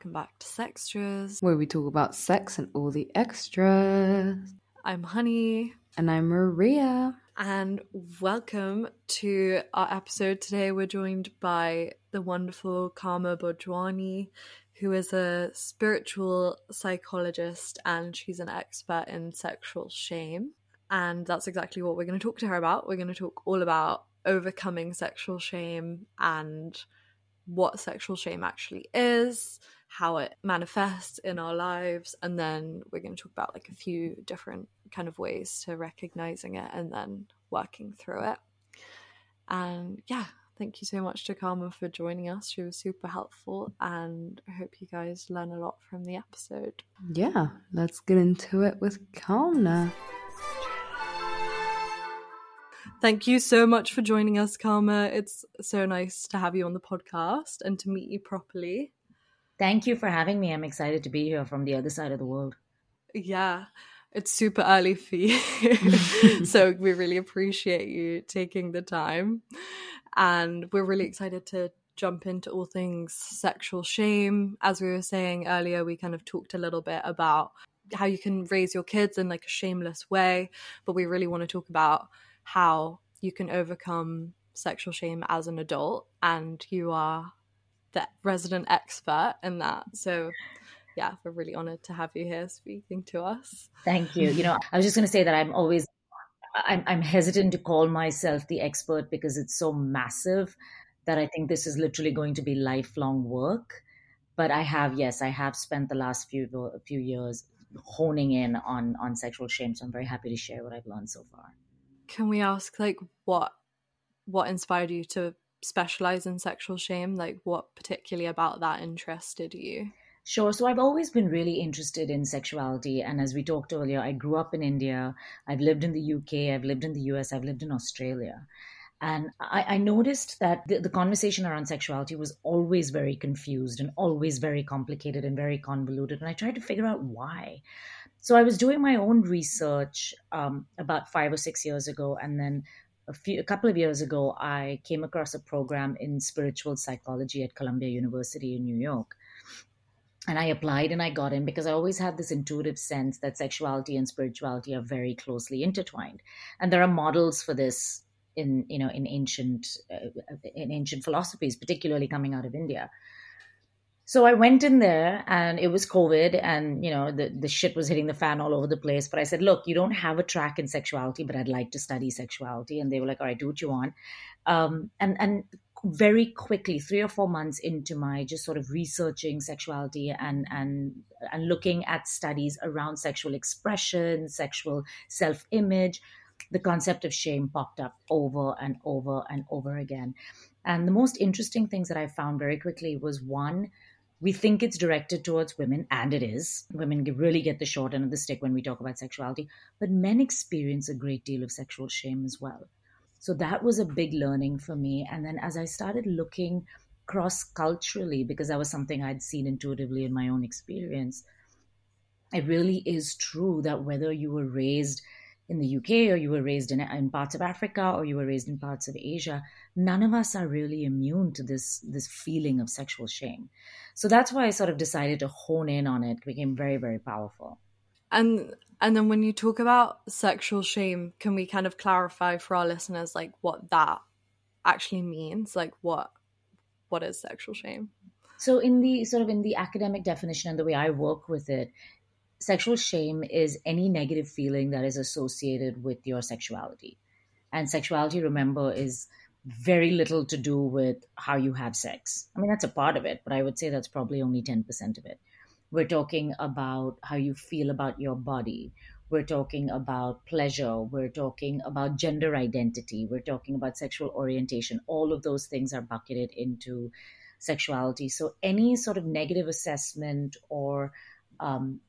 welcome back to Sextras, where we talk about sex and all the extras. I'm Honey. And I'm Maria. And welcome to our episode. Today, we're joined by the wonderful Kaamna Bhojwani, who is a spiritual psychologist and she's an expert in sexual shame. And that's exactly what we're going to talk to her about. We're going to talk all about overcoming sexual shame and what sexual shame actually is, how it manifests in our lives, and then we're going to talk about like a few different kind of ways to recognizing it and then working through it. And yeah, thank you so much to Kaamna for joining us. She was super helpful, and I hope you guys learn a lot from the episode. Yeah, let's get into it with Kaamna. Thank you so much for joining us, Kaamna. It's so nice to have you on the podcast and to meet you properly. Thank you for having me. I'm excited to be here from the other side of the world. Yeah, it's super early for you. so we really appreciate you taking the time. And we're really excited to jump into all things sexual shame. As we were saying earlier, we kind of talked a little bit about how you can raise your kids in like a shameless way, but we really want to talk about how you can overcome sexual shame as an adult and you are the resident expert in that. So yeah we're really honored to have you here speaking to us. Thank you. You know i was just going to say that i'm always I'm, I'm hesitant to call myself the expert because it's so massive that i think this is literally going to be lifelong work. But i have yes i have spent the last few few years honing in on on sexual shame. So i'm very happy to share what i've learned so far. Can we ask like what what inspired you to specialize in sexual shame like what particularly about that interested you Sure. So I've always been really interested in sexuality. And as we talked earlier, I grew up in India. I've lived in the UK. I've lived in the US. I've lived in Australia. And I, I noticed that the, the, conversation around sexuality was always very confused and always very complicated and very convoluted. And I tried to figure out why. So I was doing my own research um, about five or six years ago, and then a few a couple of years ago, I came across a program in spiritual psychology at Columbia University in New York. And I applied and I got in because I always had this intuitive sense that sexuality and spirituality are very closely intertwined, and there are models for this in you know in ancient uh, in ancient philosophies, particularly coming out of India. So I went in there and it was COVID and, you know, the, the shit was hitting the fan all over the place. But I said, look, you don't have a track in sexuality, but I'd like to study sexuality. And they were like, all right, do what you want. Um, and, and very quickly, three or four months into my just sort of researching sexuality and, and, and looking at studies around sexual expression, sexual self image, the concept of shame popped up over and over and over again. And the most interesting things that I found very quickly was one, we think it's directed towards women, and it is. Women really get the short end of the stick when we talk about sexuality, but men experience a great deal of sexual shame as well. So that was a big learning for me. And then as I started looking cross culturally, because that was something I'd seen intuitively in my own experience, it really is true that whether you were raised in the UK or you were raised in, in parts of Africa or you were raised in parts of Asia, none of us are really immune to this this feeling of sexual shame. So that's why I sort of decided to hone in on it. it became very very powerful. And and then when you talk about sexual shame, can we kind of clarify for our listeners like what that actually means? Like what what is sexual shame? So in the sort of in the academic definition and the way I work with it, sexual shame is any negative feeling that is associated with your sexuality. And sexuality, remember, is very little to do with how you have sex. I mean, that's a part of it, but I would say that's probably only 10% of it. We're talking about how you feel about your body. We're talking about pleasure. We're talking about gender identity. We're talking about sexual orientation. All of those things are bucketed into sexuality. So, any sort of negative assessment or um,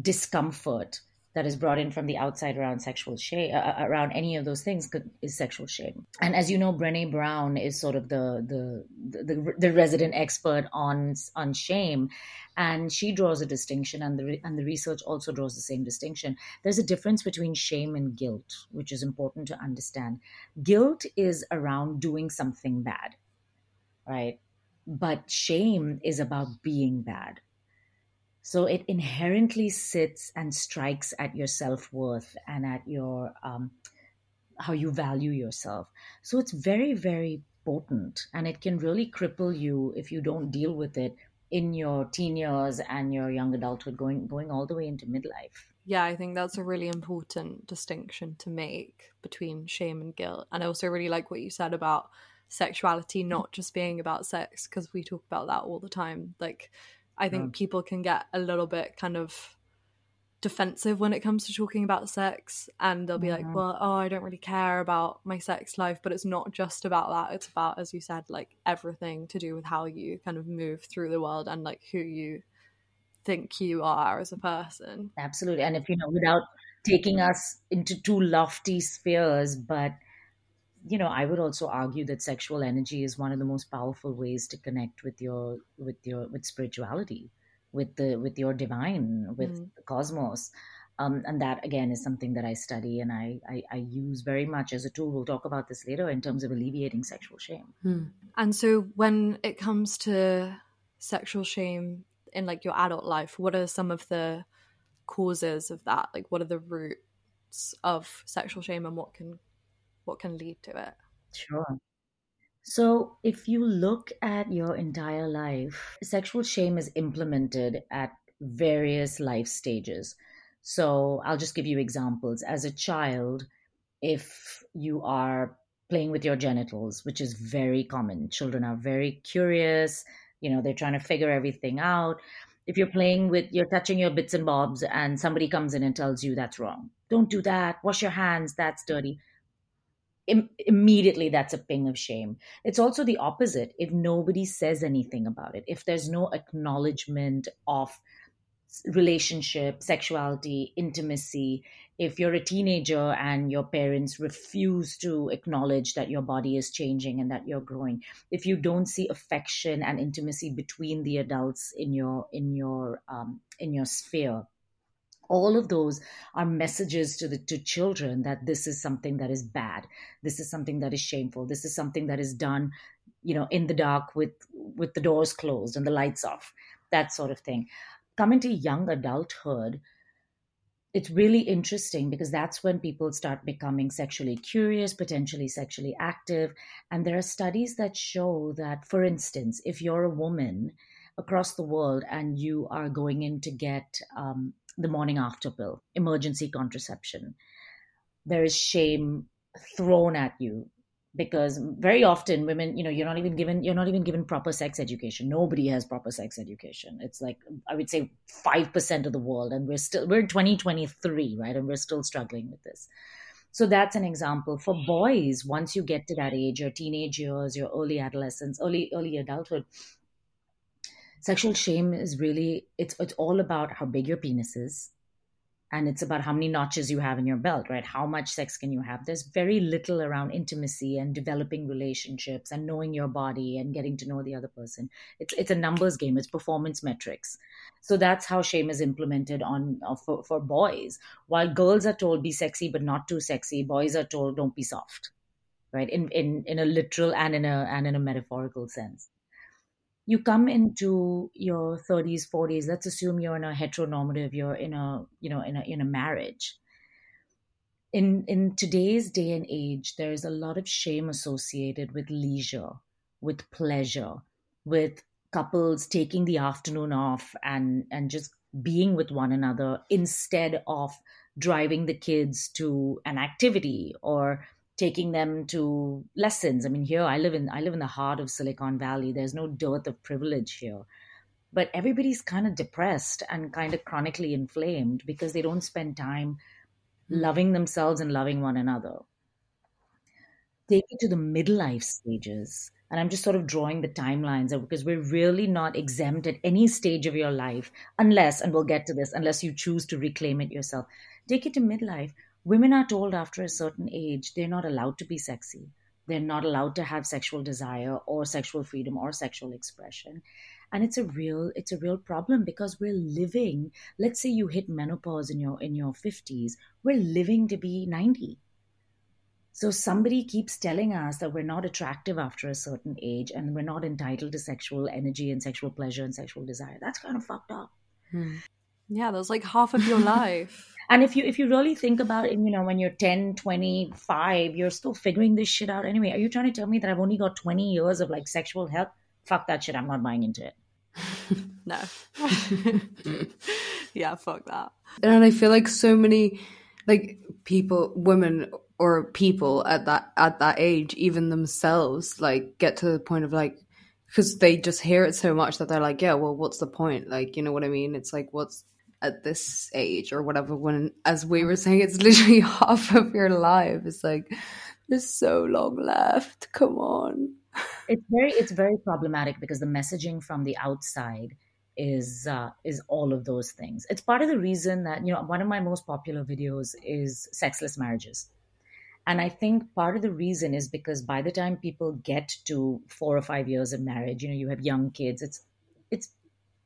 discomfort that is brought in from the outside around sexual shame, uh, uh, around any of those things could, is sexual shame. And as you know, Brené Brown is sort of the, the the the, resident expert on on shame, and she draws a distinction, and the and the research also draws the same distinction. There's a difference between shame and guilt, which is important to understand. Guilt is around doing something bad, right? but shame is about being bad. So it inherently sits and strikes at your self worth and at your um, how you value yourself. So it's very, very potent, and it can really cripple you if you don't deal with it in your teen years and your young adulthood, going going all the way into midlife. Yeah, I think that's a really important distinction to make between shame and guilt. And I also really like what you said about sexuality not just being about sex because we talk about that all the time. Like I think mm. people can get a little bit kind of defensive when it comes to talking about sex and they'll be mm-hmm. like well oh i don't really care about my sex life but it's not just about that it's about as you said like everything to do with how you kind of move through the world and like who you think you are as a person absolutely and if you know without taking us into two lofty spheres but you know i would also argue that sexual energy is one of the most powerful ways to connect with your with your with spirituality with the with your divine with mm. the cosmos um, and that again is something that i study and I, I, I use very much as a tool we'll talk about this later in terms of alleviating sexual shame mm. and so when it comes to sexual shame in like your adult life what are some of the causes of that like what are the roots of sexual shame and what can what can lead to it sure so, if you look at your entire life, sexual shame is implemented at various life stages. So, I'll just give you examples. As a child, if you are playing with your genitals, which is very common, children are very curious, you know, they're trying to figure everything out. If you're playing with, you're touching your bits and bobs, and somebody comes in and tells you that's wrong, don't do that, wash your hands, that's dirty Im- immediately that's a ping of shame. It's also the opposite. If nobody says anything about it, if there's no acknowledgement of relationship, sexuality, intimacy, if you're a teenager and your parents refuse to acknowledge that your body is changing and that you're growing, if you don't see affection and intimacy between the adults in your in your um, in your sphere, all of those are messages to the to children that this is something that is bad. This is something that is shameful. This is something that is done you know in the dark with with the doors closed and the lights off that sort of thing. Coming to young adulthood it's really interesting because that's when people start becoming sexually curious, potentially sexually active. And there are studies that show that, for instance, if you're a woman across the world and you are going in to get um, the morning after pill, emergency contraception. There is shame thrown at you because very often women you know you're not even given you're not even given proper sex education. Nobody has proper sex education. It's like i would say 5% of the world and we're still we're in 2023 right? And we're still struggling with this. So that's an example. For boys once you get to that age your teenage years your early adolescence early early adulthood sexual shame is really it's it's all about how big your penis is and it's about how many notches you have in your belt right? How much sex can you have? There's very little around intimacy and developing relationships and knowing your body and getting to know the other person. It's it's a numbers game. It's performance metrics. So that's how shame is implemented on uh, for, for boys. While girls are told be sexy but not too sexy boys are told don't be soft right? In in in a literal and in a and in a metaphorical sense you come into your 30s 40s let's assume you're in a heteronormative you're in a you know in a in a marriage. In in today's day and age there's a lot of shame associated with leisure with pleasure with couples taking the afternoon off and and just being with one another instead of driving the kids to an activity or taking them to lessons. I mean, here I live in I live in the heart of Silicon Valley. There's no dearth of privilege here. But everybody's kind of depressed and kind of chronically inflamed because they don't spend time hmm. loving themselves and loving one another. Take it to the midlife stages. And I'm just sort of drawing the timelines because we're really not exempt at any stage of your life, unless, and we'll get to this, unless you choose to reclaim it yourself. Take it to midlife women are told after a certain age they're not allowed to be sexy they're not allowed to have sexual desire or sexual freedom or sexual expression and it's a real it's a real problem because we're living let's say you hit menopause in your in your 50s we're living to be 90 So somebody keeps telling us that we're not attractive after a certain age and we're not entitled to sexual energy and sexual pleasure and sexual desire. That's kind of fucked up. Hmm. Yeah, that's like half of your life. And if you if you really think about it, you know, when you're 10, 25, you're still figuring this shit out anyway. Are you trying to tell me that I've only got 20 years of like sexual health? Fuck that shit. I'm not buying into it. no. yeah, fuck that. And I feel like so many like people, women or people at that at that age, even themselves, like get to the point of like because they just hear it so much that they're like, yeah, well, what's the point? Like, you know what I mean? It's like, what's at this age or whatever? When, as we were saying, it's literally half of your life. It's like, there's so long left. Come on. It's very, it's very problematic because the messaging from the outside is uh, is all of those things. It's part of the reason that you know one of my most popular videos is sexless marriages and I think part of the reason is because by the time people get to four or five years of marriage, you know, you have young kids, it's it's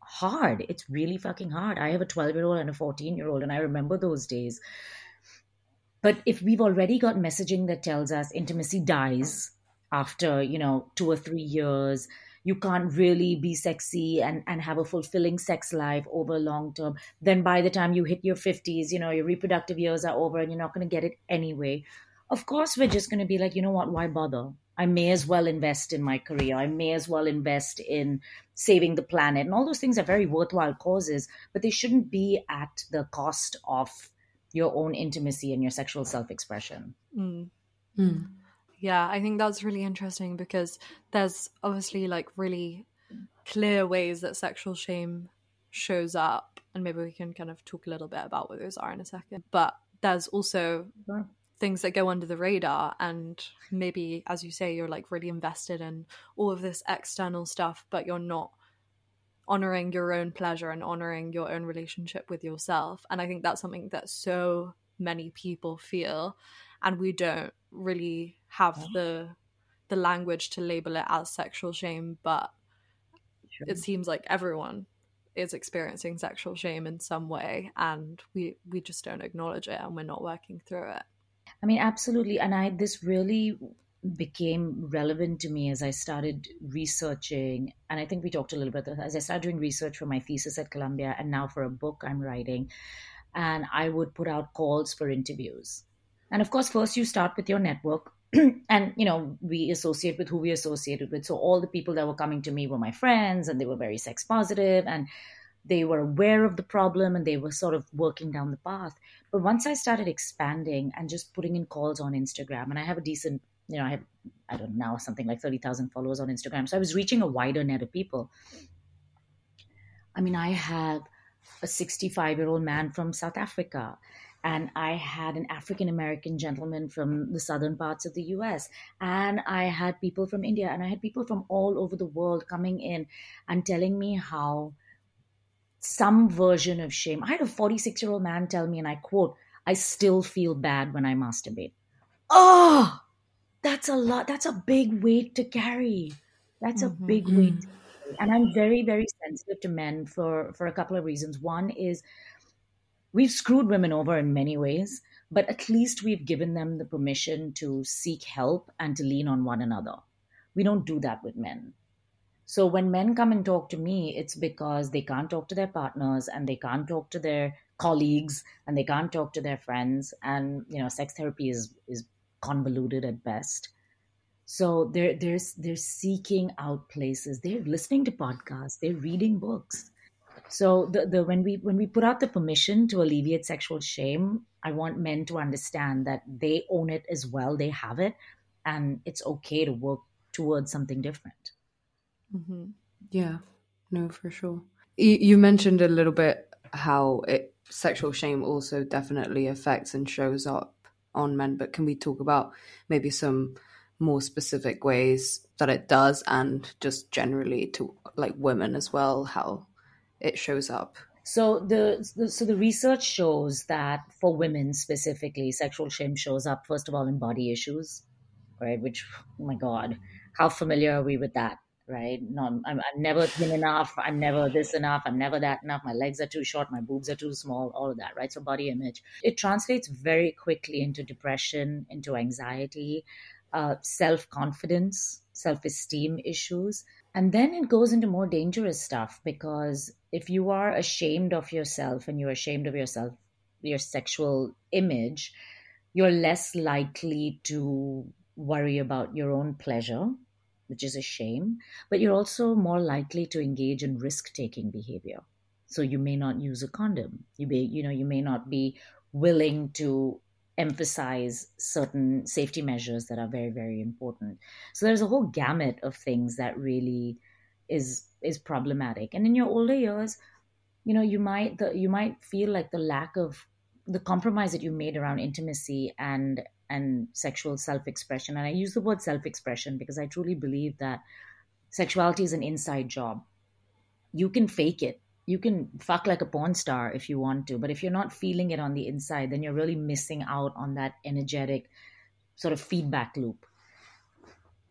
hard. It's really fucking hard. I have a 12 year old and a 14 year old, and I remember those days. But if we've already got messaging that tells us intimacy dies after, you know, two or three years, you can't really be sexy and, and have a fulfilling sex life over long term, then by the time you hit your 50s, you know, your reproductive years are over and you're not going to get it anyway of course we're just going to be like you know what why bother i may as well invest in my career i may as well invest in saving the planet and all those things are very worthwhile causes but they shouldn't be at the cost of your own intimacy and your sexual self-expression Mm. Hmm. Yeah, I think that's really interesting because there's obviously like really clear ways that sexual shame shows up. And maybe we can kind of talk a little bit about what those are in a second. But there's also Sure. Things that go under the radar. And maybe, as you say, you're like really invested in all of this external stuff, but you're not honoring your own pleasure and honoring your own relationship with yourself. And I think that's something that so many people feel. And we don't really have the the language to label it as sexual shame, but Sure. it seems like everyone is experiencing sexual shame in some way and we we just don't acknowledge it and we're not working through it I mean, absolutely. And I this really became relevant to me as I started researching. And I think we talked a little bit as I started doing research for my thesis at Columbia and now for a book I'm writing. And I would put out calls for interviews. And of course, first you start with your network. and you know we associate with who we associated with so all the people that were coming to me were my friends and they were very sex positive and they were aware of the problem and they were sort of working down the path but once I started expanding and just putting in calls on Instagram, and I have a decent, you know, I have, I don't know, now something like 30,000 followers on Instagram. So I was reaching a wider net of people. I mean, I have a 65 year old man from South Africa, and I had an African American gentleman from the southern parts of the US, and I had people from India, and I had people from all over the world coming in and telling me how some version of shame. I had a 46 year old man tell me, and I quote, I still feel bad when I masturbate. Oh, that's a lot. That's a big weight to carry. That's a Mhm. big weight. And I'm very, very sensitive to men for, for a couple of reasons. One is we've screwed women over in many ways, but at least we've given them the permission to seek help and to lean on one another. We don't do that with men. So when men come and talk to me, it's because they can't talk to their partners and they can't talk to their colleagues and they can't talk to their friends. And you know, sex therapy is is convoluted at best. So they're they're they're seeking out places. They're listening to podcasts. They're reading books. So the, the when we when we put out the permission to alleviate sexual shame, I want men to understand that they own it as well. They have it, and it's okay to work towards something different. Hmm Yeah, no, for sure. You, you mentioned a little bit how it sexual shame also definitely affects and shows up on men, but can we talk about maybe some more specific ways that it does, and just generally to like women as well, how it shows up? So the, the so the research shows that for women specifically, sexual shame shows up first of all in body issues, right? Which oh my god, how familiar are we with that? Right? No, I'm, I'm never thin enough. I'm never this enough. I'm never that enough. My legs are too short. My boobs are too small. All of that, right? So body image. It translates very quickly into depression, into anxiety, uh, self confidence, self esteem issues. And then it goes into more dangerous stuff because if you are ashamed of yourself and you're ashamed of yourself, your sexual image, you're less likely to worry about your own pleasure which is a shame, but you're also more likely to engage in risk taking behavior. So you may not use a condom. You may, you know, you may not be willing to emphasize certain safety measures that are very, very important. So there's a whole gamut of things that really is is problematic. And in your older years, you know, you might the, you might feel like the lack of the compromise that you made around intimacy and and sexual self expression. And I use the word self expression because I truly believe that sexuality is an inside job. You can fake it. You can fuck like a porn star if you want to, but if you're not feeling it on the inside, then you're really missing out on that energetic sort of feedback loop.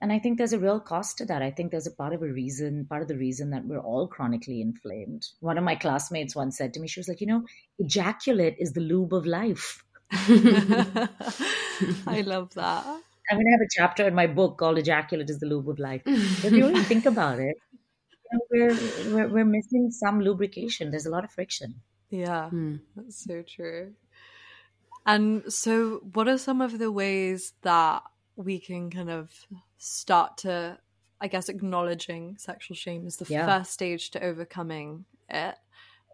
And I think there's a real cost to that. I think there's a part of a reason, part of the reason that we're all chronically inflamed. One of my classmates once said to me, she was like, you know, ejaculate is the lube of life. I love that. I'm going to have a chapter in my book called Ejaculate is the Lube of Life. If you really think about it, you know, we're, we're, we're missing some lubrication. There's a lot of friction. Yeah, hmm. that's so true. And so, what are some of the ways that we can kind of start to, I guess, acknowledging sexual shame is the yeah. first stage to overcoming it?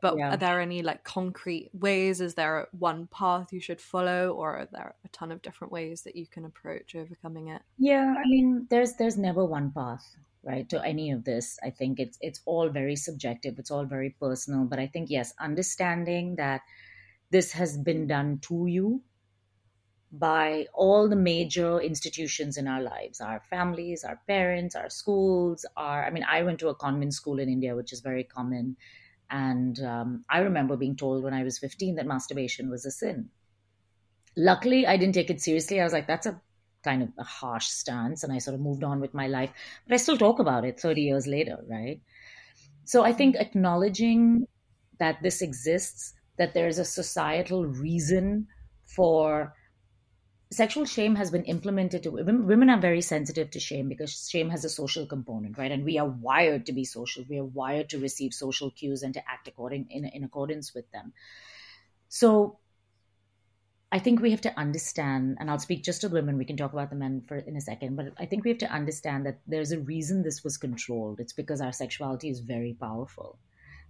But yeah. are there any like concrete ways? Is there one path you should follow, or are there a ton of different ways that you can approach overcoming it? Yeah, I mean, there's there's never one path, right, to any of this. I think it's it's all very subjective. It's all very personal. But I think yes, understanding that this has been done to you by all the major institutions in our lives our families our parents our schools our i mean i went to a convent school in india which is very common and um, I remember being told when I was 15 that masturbation was a sin. Luckily, I didn't take it seriously. I was like, that's a kind of a harsh stance. And I sort of moved on with my life. But I still talk about it 30 years later, right? So I think acknowledging that this exists, that there's a societal reason for sexual shame has been implemented to women. Women are very sensitive to shame because shame has a social component right? And we are wired to be social. We are wired to receive social cues and to act according in, in accordance with them. So i think we have to understand and i'll speak just to women. We can talk about the men for in a second but i think we have to understand that there's a reason this was controlled. It's because our sexuality is very powerful.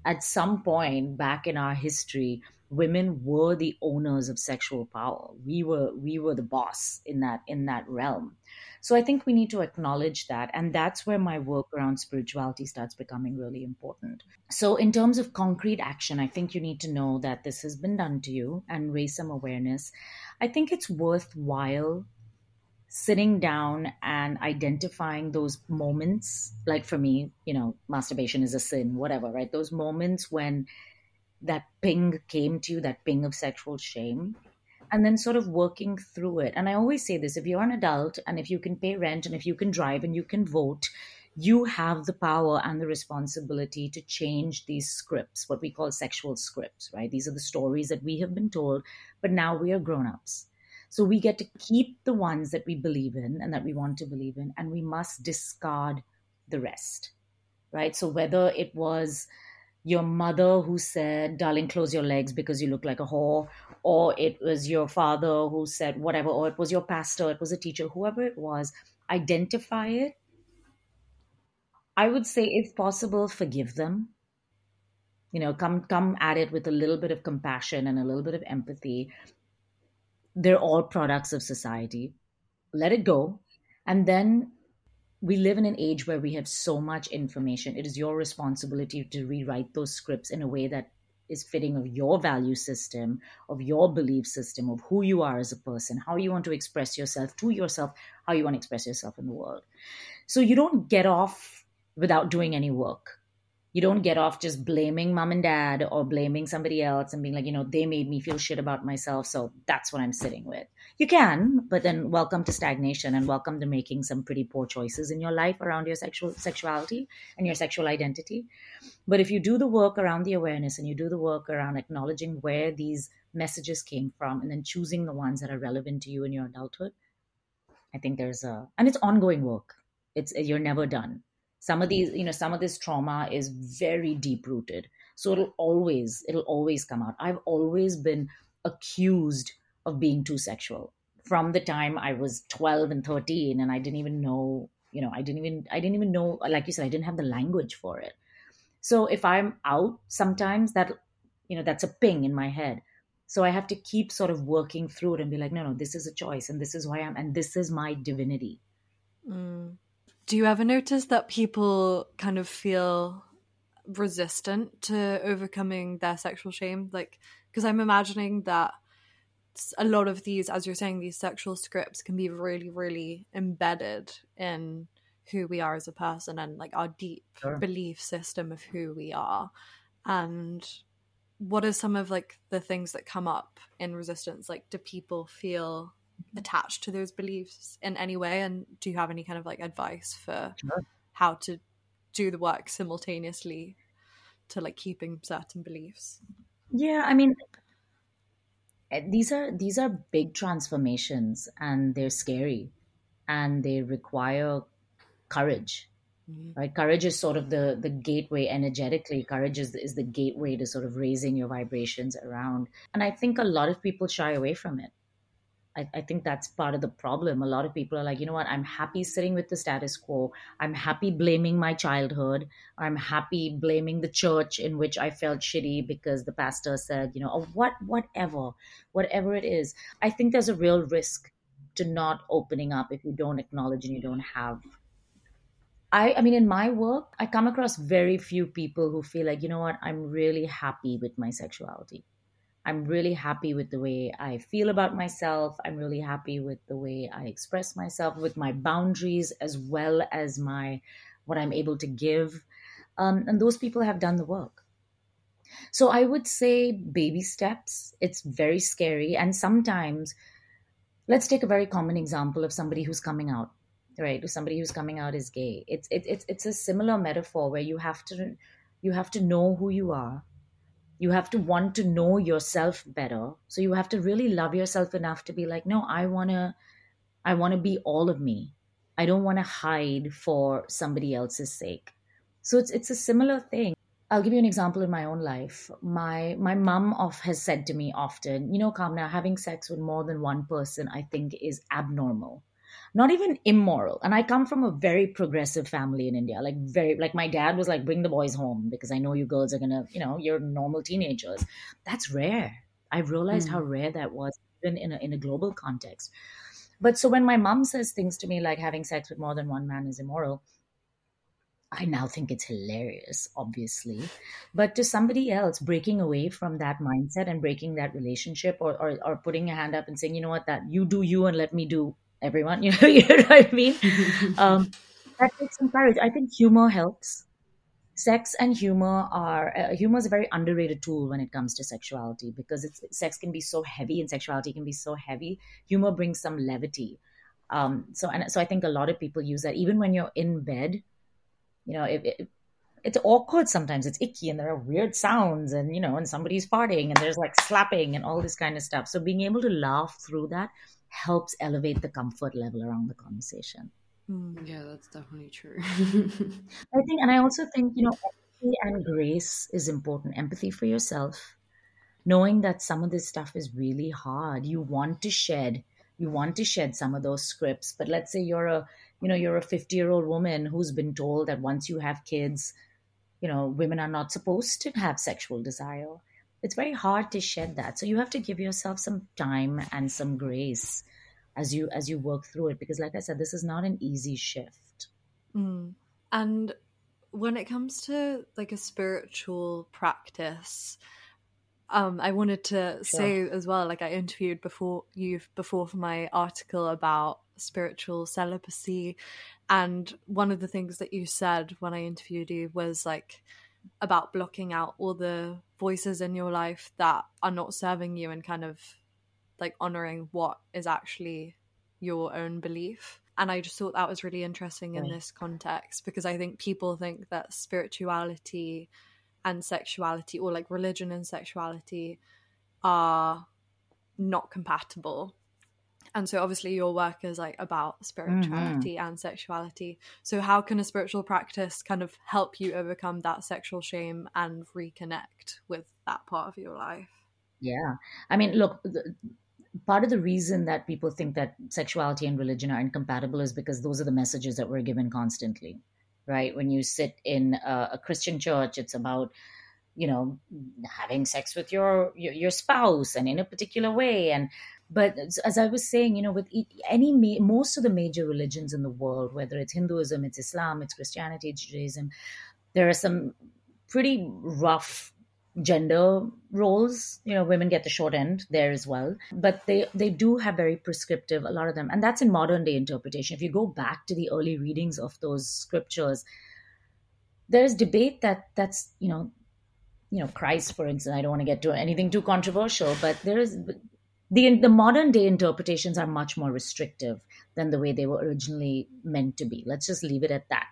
At some point back in our history women were the owners of sexual power. We were we were the boss in that in that realm. So i think we need to acknowledge that and that's where my work around spirituality starts becoming really important. So in terms of concrete action i think you need to know that this has been done to you and raise some awareness. I think it's worthwhile sitting down and identifying those moments like for me you know masturbation is a sin whatever right? Those moments when that ping came to you that ping of sexual shame and then sort of working through it. And i always say this if you're an adult and if you can pay rent and if you can drive and you can vote you have the power and the responsibility to change these scripts what we call sexual scripts right? These are the stories that we have been told but now we are grown-ups. So we get to keep the ones that we believe in and that we want to believe in, and we must discard the rest, right? So whether it was your mother who said, darling, close your legs because you look like a whore, or it was your father who said whatever, or it was your pastor, it was a teacher, whoever it was, identify it. I would say, if possible, forgive them. You know, come come at it with a little bit of compassion and a little bit of empathy, they're all products of society. Let it go. And then we live in an age where we have so much information. It is your responsibility to rewrite those scripts in a way that is fitting of your value system, of your belief system, of who you are as a person, how you want to express yourself to yourself, how you want to express yourself in the world. So you don't get off without doing any work. You don't get off just blaming mom and dad or blaming somebody else and being like, you know, they made me feel shit about myself. So that's what I'm sitting with. You can, but then welcome to stagnation and welcome to making some pretty poor choices in your life around your sexual sexuality and your sexual identity. But if you do the work around the awareness and you do the work around acknowledging where these messages came from and then choosing the ones that are relevant to you in your adulthood, I think there's a, and it's ongoing work. It's, you're never done some of these you know some of this trauma is very deep rooted so it'll always it'll always come out. I've always been accused of being too sexual. From the time i was 12 and 13 and i didn't even know you know i didn't even i didn't even know like you said i didn't have the language for it. So if i'm out sometimes that you know that's a ping in my head. So i have to keep sort of working through it and be like no no this is a choice and this is who i am and this is my divinity. Mm do you ever notice that people kind of feel resistant to overcoming their sexual shame? Like, because I'm imagining that a lot of these, as you're saying, these sexual scripts can be really, really embedded in who we are as a person and like our deep sure. belief system of who we are. And what are some of like the things that come up in resistance? Like, do people feel attached to those beliefs in any way? And do you have any kind of like advice for sure. how to do the work simultaneously to like keeping certain beliefs? Yeah i mean eh, these are these are big transformations and they're scary and they require courage mm-hmm. right? Courage is sort of the the gateway energetically. Courage is, is the gateway to sort of raising your vibrations around. And i think a lot of people shy away from it I, I, think that's part of the problem. A lot of people are like, you know what, I'm happy sitting with the status quo. I'm happy blaming my childhood. I'm happy blaming the church in which I felt shitty because the pastor said, you know, or what, whatever, whatever it is. I think there's a real risk to not opening up if you don't acknowledge and you don't have. I, I mean, in my work, I come across very few people who feel like, you know what, I'm really happy with my sexuality I'm really happy with the way I feel about myself. I'm really happy with the way I express myself, with my boundaries as well as my what I'm able to give. Um, and those people have done the work. So I would say baby steps. It's very scary, and sometimes, let's take a very common example of somebody who's coming out, right? Somebody who's coming out is gay. It's it, it's it's a similar metaphor where you have to you have to know who you are you have to want to know yourself better. So you have to really love yourself enough to be like no i want to i want to be all of me. I don't want to hide for somebody else's sake. So it's it's a similar thing. I'll give you an example in my own life. My my mom off has said to me often you know Kaamna having sex with more than one person i think is abnormal not even immoral. And I come from a very progressive family in India, like very like my dad was like, bring the boys home because I know you girls are gonna, you know, you're normal teenagers. That's rare. I've realized mm. how rare that was even in a in a global context. But so when my mom says things to me like having sex with more than one man is immoral, I now think it's hilarious, obviously. But to somebody else, breaking away from that mindset and breaking that relationship or, or, or putting a hand up and saying, you know what, that you do you and let me do everyone. You know, you know what I mean? Um, that takes some courage. I think humor helps. Sex and humor are uh, humor is a very underrated tool when it comes to sexuality because it's sex can be so heavy and sexuality can be so heavy. Humor brings some levity. Um, so and so I think a lot of people use that even when you're in bed. You know, if, if it's awkward sometimes it's icky and there are weird sounds and you know and somebody's farting and there's like slapping and all this kind of stuff so being able to laugh through that helps elevate the comfort level around the conversation. Hmm. Yeah, that's definitely true. I think, and I also think, you know, empathy and grace is important. Empathy for yourself, knowing that some of this stuff is really hard. You want to shed, you want to shed some of those scripts. But let's say you're a, you know, you're a 50 year old woman who's been told that once you have kids, you know, women are not supposed to have sexual desire it's very hard to shed that so you have to give yourself some time and some grace as you as you work through it because like i said this is not an easy shift mm. and when it comes to like a spiritual practice um, I wanted to sure. say as well, like I interviewed before you before for my article about spiritual celibacy, and one of the things that you said when I interviewed you was like about blocking out all the voices in your life that are not serving you and kind of like honoring what is actually your own belief. And I just thought that was really interesting in this context because I think people think that spirituality and sexuality, or like religion and sexuality, are not compatible. And so obviously your work is like about spirituality mm-hmm. and sexuality. So how can a spiritual practice kind of help you overcome that sexual shame and reconnect with that part of your life? Yeah. I mean, look, part of the reason that people think that sexuality and religion are incompatible is because those are the messages that we're given constantly right when you sit in a, a christian church it's about you know having sex with your, your, your spouse and in a particular way and but as i was saying you know with any most of the major religions in the world whether it's hinduism it's islam it's christianity it's judaism there are some pretty rough gender roles. You know women get the short end there as well. But they they do have very prescriptive a lot of them and that's in modern day interpretation. If you go back to the early readings of those scriptures there's debate that that's you know you know christ for instance i don't want to get to anything too controversial but there is the the modern day interpretations are much more restrictive than the way they were originally meant to be let's just leave it at that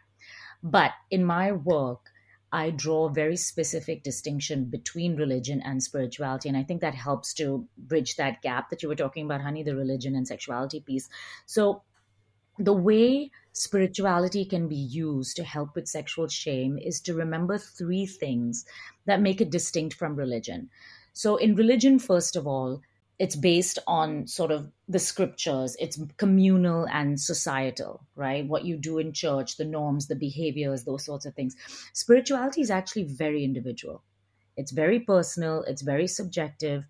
but in my work I draw a very specific distinction between religion and spirituality. And I think that helps to bridge that gap that you were talking about, honey, the religion and sexuality piece. So, the way spirituality can be used to help with sexual shame is to remember three things that make it distinct from religion. So, in religion, first of all, it's based on sort of the scriptures. It's communal and societal right? What you do in church the norms the behaviors those sorts of things. Spirituality is actually very individual. It's very personal. It's very subjective.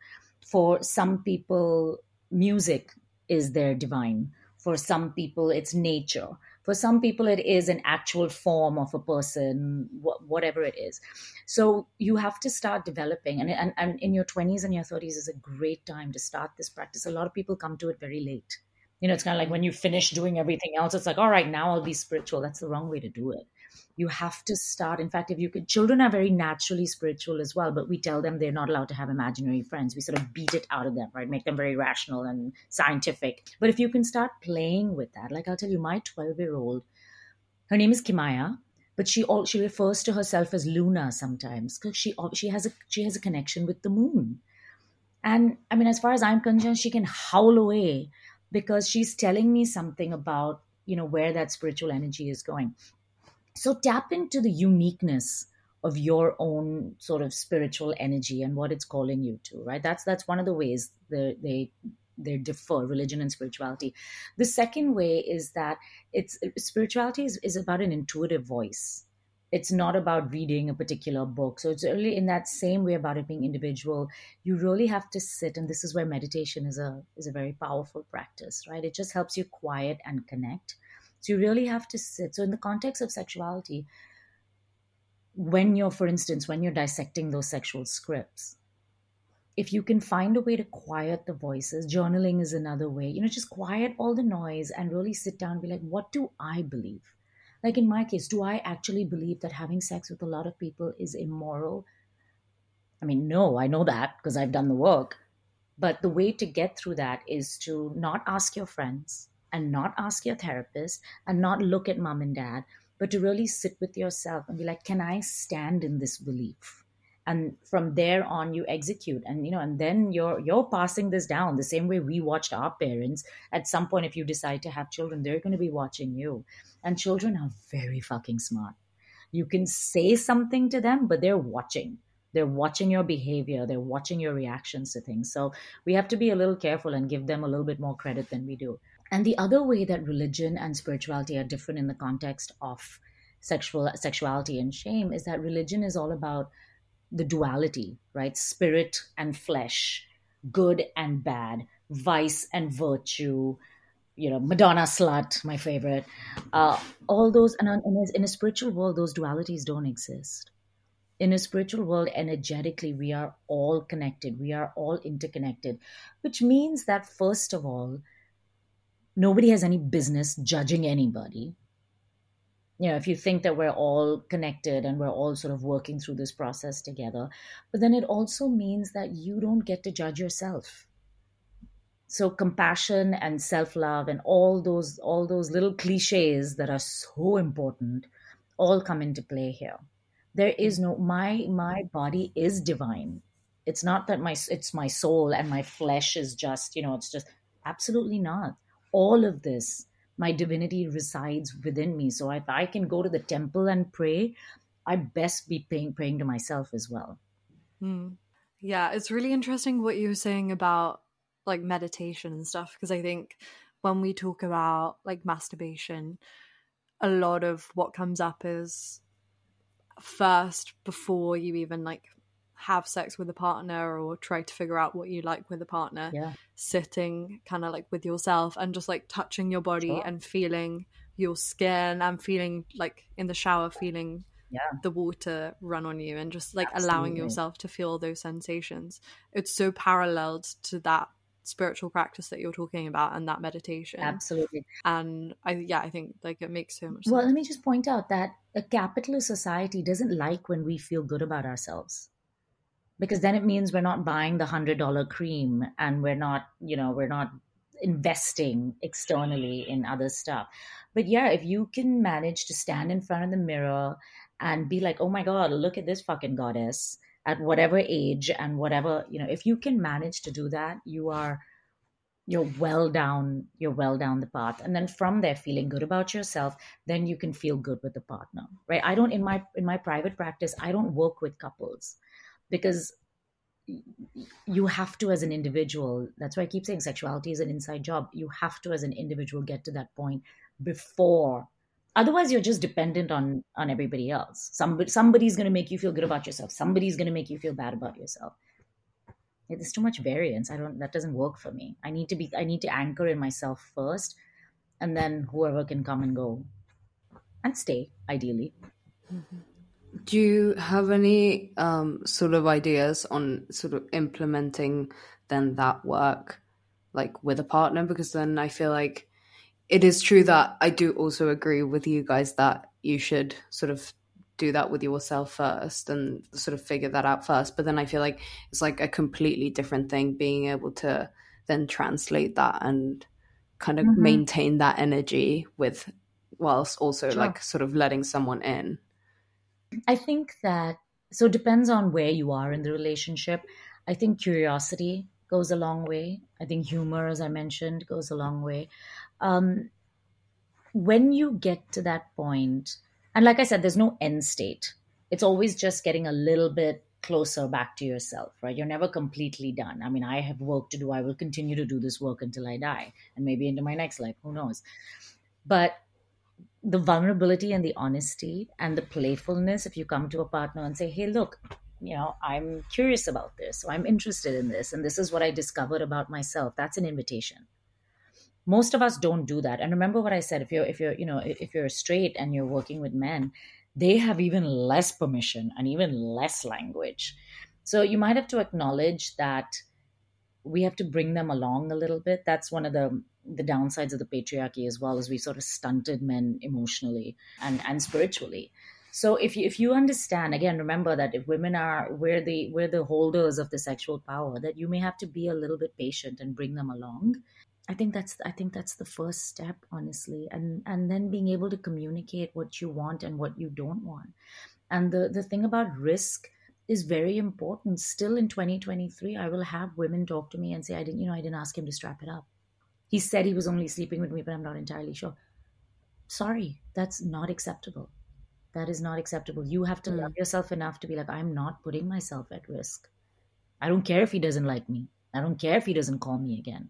For some people music is their divine. For some people it's nature for some people, it is an actual form of a person, wh- whatever it is. So you have to start developing. And, and, and in your 20s and your 30s is a great time to start this practice. A lot of people come to it very late. You know, it's kind of like when you finish doing everything else, it's like, all right, now I'll be spiritual. That's the wrong way to do it you have to start in fact if you could children are very naturally spiritual as well but we tell them they're not allowed to have imaginary friends. We sort of beat it out of them right? Make them very rational and scientific. But if you can start playing with that like i'll tell you my 12 year old her name is kimaya but she all she refers to herself as luna sometimes because she she has a she has a connection with the moon. And i mean as far as i'm concerned she can howl away because she's telling me something about you know where that spiritual energy is going so tap into the uniqueness of your own sort of spiritual energy and what it's calling you to, right? That's that's one of the ways they they they differ religion and spirituality. The second way is that it's spirituality is, is about an intuitive voice. It's not about reading a particular book. So it's really in that same way about it being individual you really have to sit and this is where meditation is a is a very powerful practice right? It just helps you quiet and connect so you really have to sit. So in the context of sexuality, when you're, for instance, when you're dissecting those sexual scripts, if you can find a way to quiet the voices, journaling is another way, you know, just quiet all the noise and really sit down and be like, what do I believe? Like in my case, do I actually believe that having sex with a lot of people is immoral? I mean, no, I know that because I've done the work. But the way to get through that is to not ask your friends, and not ask your therapist and not look at mom and dad, but to really sit with yourself and be like, can I stand in this belief? And from there on, you execute, and you know, and then you're you're passing this down the same way we watched our parents. At some point, if you decide to have children, they're going to be watching you, and children are very fucking smart. You can say something to them, but they're watching they're watching your behavior they're watching your reactions to things so we have to be a little careful and give them a little bit more credit than we do and the other way that religion and spirituality are different in the context of sexual sexuality and shame is that religion is all about the duality, right? Spirit and flesh, good and bad, vice and virtue, you know, Madonna slut, my favorite. Uh, all those, and in a, in a spiritual world, those dualities don't exist. In a spiritual world, energetically, we are all connected. We are all interconnected, which means that, first of all, nobody has any business judging anybody. You know if you think that we're all connected and we're all sort of working through this process together but then it also means that you don't get to judge yourself. So compassion and self-love and all those all those little cliches that are so important all come into play here. There is no my my body is divine. It's not that my it's my soul and my flesh is just you know it's just absolutely not all of this my divinity resides within me. So if I can go to the temple and pray, I best be praying, praying to myself as well. Mm. Yeah, it's really interesting what you were saying about like meditation and stuff because I think when we talk about like masturbation, a lot of what comes up is first before you even like have sex with a partner or try to figure out what you like with a partner yeah. sitting kind of like with yourself and just like touching your body sure. and feeling your skin and feeling like in the shower feeling yeah. the water run on you and just like Absolutely. allowing yourself to feel those sensations it's so paralleled to that spiritual practice that you're talking about and that meditation absolutely and i yeah i think like it makes so much well sense. let me just point out that a capitalist society doesn't like when we feel good about ourselves because then it means we're not buying the hundred dollar cream and we're not you know we're not investing externally in other stuff. But yeah if you can manage to stand in front of the mirror and be like oh my god look at this fucking goddess at whatever age and whatever you know if you can manage to do that you are you're well down you're well down the path. And then from there feeling good about yourself then you can feel good with the partner right? I don't in my in my private practice i don't work with couples because you have to as an individual that's why i keep saying sexuality is an inside job. You have to as an individual get to that point before otherwise you're just dependent on on everybody else. Somebody somebody's going to make you feel good about yourself. Somebody's going to make you feel bad about yourself. There's too much variance. I don't that doesn't work for me. I need to be i need to anchor in myself first and then whoever can come and go and stay ideally. Mm-hmm. Do you have any um, sort of ideas on sort of implementing then that work like with a partner? Because then I feel like it is true that I do also agree with you guys that you should sort of do that with yourself first and sort of figure that out first. But then I feel like it's like a completely different thing being able to then translate that and kind of mm-hmm. maintain that energy with whilst also sure. like sort of letting someone in. I think that so it depends on where you are in the relationship. I think curiosity goes a long way. I think humor, as I mentioned, goes a long way. Um, when you get to that point, and like I said, there's no end state. It's always just getting a little bit closer back to yourself, right? You're never completely done. I mean, I have work to do. I will continue to do this work until I die and maybe into my next life. Who knows? But the vulnerability and the honesty and the playfulness if you come to a partner and say hey look you know i'm curious about this so i'm interested in this and this is what i discovered about myself that's an invitation. Most of us don't do that. And remember what i said if you're if you're you know if you're straight and you're working with men they have even less permission and even less language. So you might have to acknowledge that we have to bring them along a little bit. That's one of the the downsides of the patriarchy as well as we sort of stunted men emotionally and and spiritually. So if you if you understand again remember that if women are we're the we're the holders of the sexual power that you may have to be a little bit patient and bring them along. I think that's i think that's the first step honestly and and then being able to communicate what you want and what you don't want. And the the thing about risk is very important. Still in 2023 i will have women talk to me and say i didn't you know i didn't ask him to strap it up he said he was only sleeping with me, but I'm not entirely sure. Sorry, that's not acceptable. That is not acceptable. You have to mm. love yourself enough to be like, I'm not putting myself at risk. I don't care if he doesn't like me. I don't care if he doesn't call me again.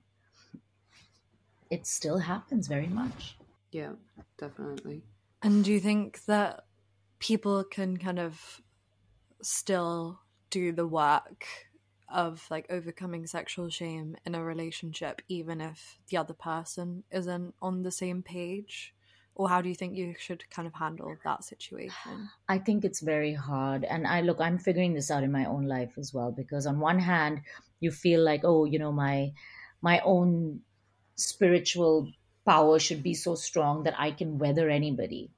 It still happens very much. Yeah, definitely. And do you think that people can kind of still do the work of like overcoming sexual shame in a relationship even if the other person isn't on the same page? Or how do you think you should kind of handle that situation? I think it's very hard. And i look i'm figuring this out in my own life as well because on one hand you feel like oh you know my my own spiritual power should be so strong that i can weather anybody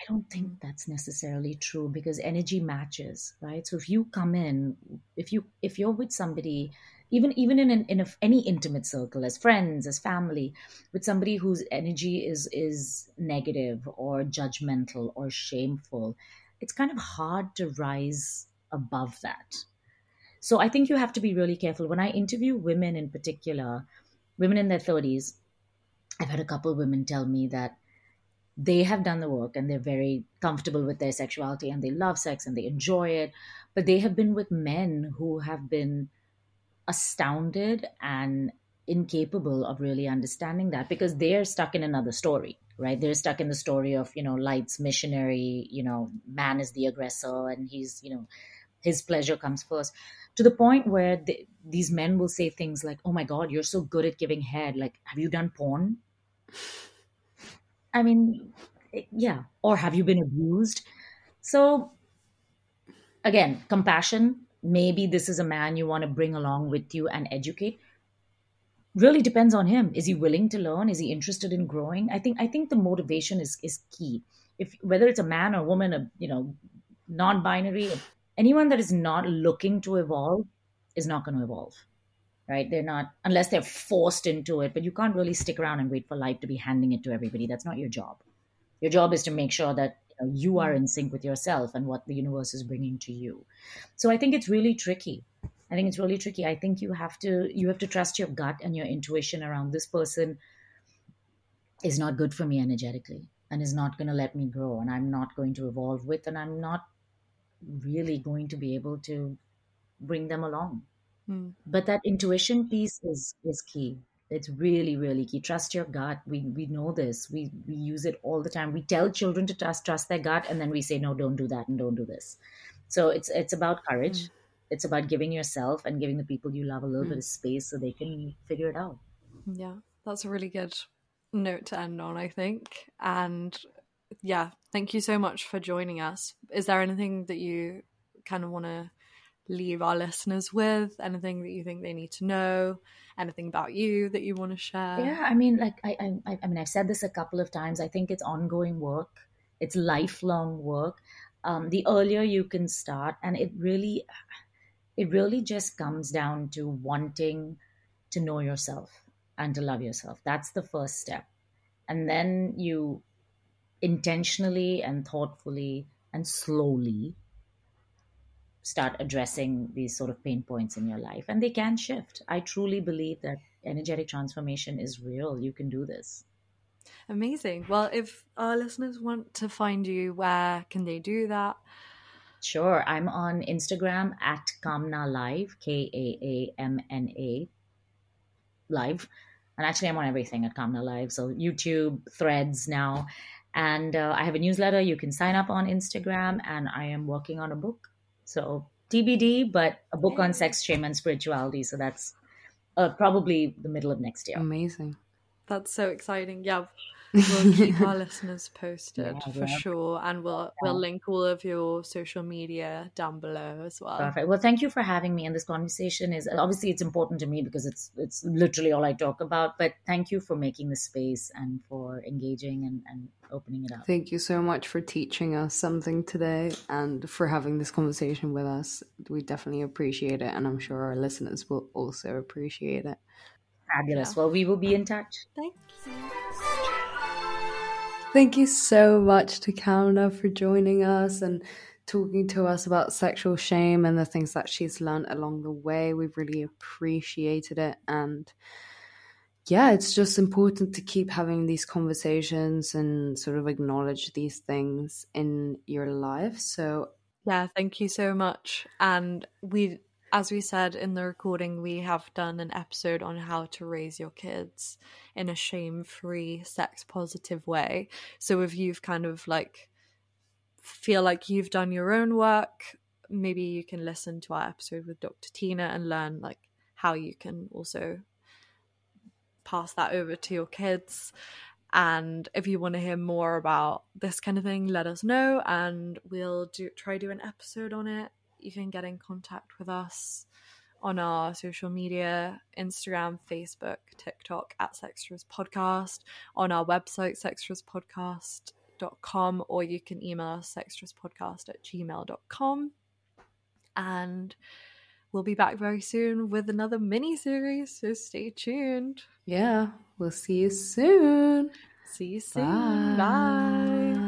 I don't think that's necessarily true because energy matches, right? So if you come in, if you if you're with somebody, even even in an, in a, any intimate circle, as friends, as family, with somebody whose energy is is negative or judgmental or shameful, it's kind of hard to rise above that. So I think you have to be really careful. When I interview women in particular, women in their thirties, I've had a couple women tell me that they have done the work and they're very comfortable with their sexuality and they love sex and they enjoy it. But they have been with men who have been astounded and incapable of really understanding that because they're stuck in another story right? They're stuck in the story of you know light's missionary you know man is the aggressor and he's you know his pleasure comes first. To the point where they, these men will say things like oh my god you're so good at giving head. Like have you done porn I mean, eh, yeah. Or have you been abused? So, again, compassion. Maybe this is a man you want to bring along with you and educate. Really depends on him. Is he willing to learn? Is he interested in growing? I think I think the motivation is is key. If whether it's a man or woman, a you know, non-binary, anyone that is not looking to evolve is not going to evolve right? They're not, unless they're forced into it, but you can't really stick around and wait for life to be handing it to everybody. That's not your job. Your job is to make sure that you, know, you are in sync with yourself and what the universe is bringing to you. So I think it's really tricky. I think it's really tricky. I think you have to you have to trust your gut and your intuition around this person is not good for me energetically and is not going to let me grow and I'm not going to evolve with and I'm not really going to be able to bring them along. Mm. But that intuition piece is is key. It's really, really key. Trust your gut. We we know this. We we use it all the time. We tell children to trust trust their gut, and then we say no, don't do that, and don't do this. So it's it's about courage. Mm. It's about giving yourself and giving the people you love a little mm. bit of space so they can figure it out. Yeah, that's a really good note to end on, I think. And yeah, thank you so much for joining us. Is there anything that you kind of want to leave our listeners with? Anything that you think they need to know? Anything about you that you want to share? Yeah, I mean, like I, I, I mean, I've said this a couple of times. I think it's ongoing work. It's lifelong work. Um, the earlier you can start, and it really, it really just comes down to wanting to know yourself and to love yourself. That's the first step, and then you intentionally and thoughtfully and slowly start addressing these sort of pain points in your life and they can shift. I truly believe that energetic transformation is real. You can do this. Amazing. Well if our listeners want to find you where can they do that? Sure. I'm on instagram at kaamna live k-a-a-m-n-a live. And actually i'm on everything at kaamna live. So youtube threads now. And uh, i have a newsletter. You can sign up on instagram. And i am working on a book so TBD, but a book on sex, shame, and spirituality. So that's uh, probably the middle of next year. Amazing. That's so exciting. Yeah, we'll keep our listeners posted yeah, for yeah. sure, and we'll yeah. we'll link all of your social media down below as well. Perfect. Well, thank you for having me. And this conversation is obviously it's important to me because it's it's literally all I talk about. But thank you for making the space and for engaging and, and opening it up. Thank you so much for teaching us something today and for having this conversation with us. We definitely appreciate it, and I'm sure our listeners will also appreciate it. Fabulous. Well, we will be in touch. Thank you. Thank you so much to Kaamna for joining us and talking to us about sexual shame and the things that she's learned along the way. We've really appreciated it. And yeah, it's just important to keep having these conversations and sort of acknowledge these things in your life. So, yeah, thank you so much. And we as we said in the recording, we have done an episode on how to raise your kids in a shame free, sex positive way. So if you've kind of like feel like you've done your own work, maybe you can listen to our episode with Dr. Tina and learn like how you can also pass that over to your kids. And if you want to hear more about this kind of thing, let us know and we'll do try do an episode on it you can get in contact with us on our social media Instagram, Facebook, TikTok at Sextras Podcast, on our website, Sextras Podcast gmail.com or you can email us sextraspodcast at gmail.com. And we'll be back very soon with another mini series, so stay tuned. Yeah, we'll see you soon. See you soon. Bye. Bye.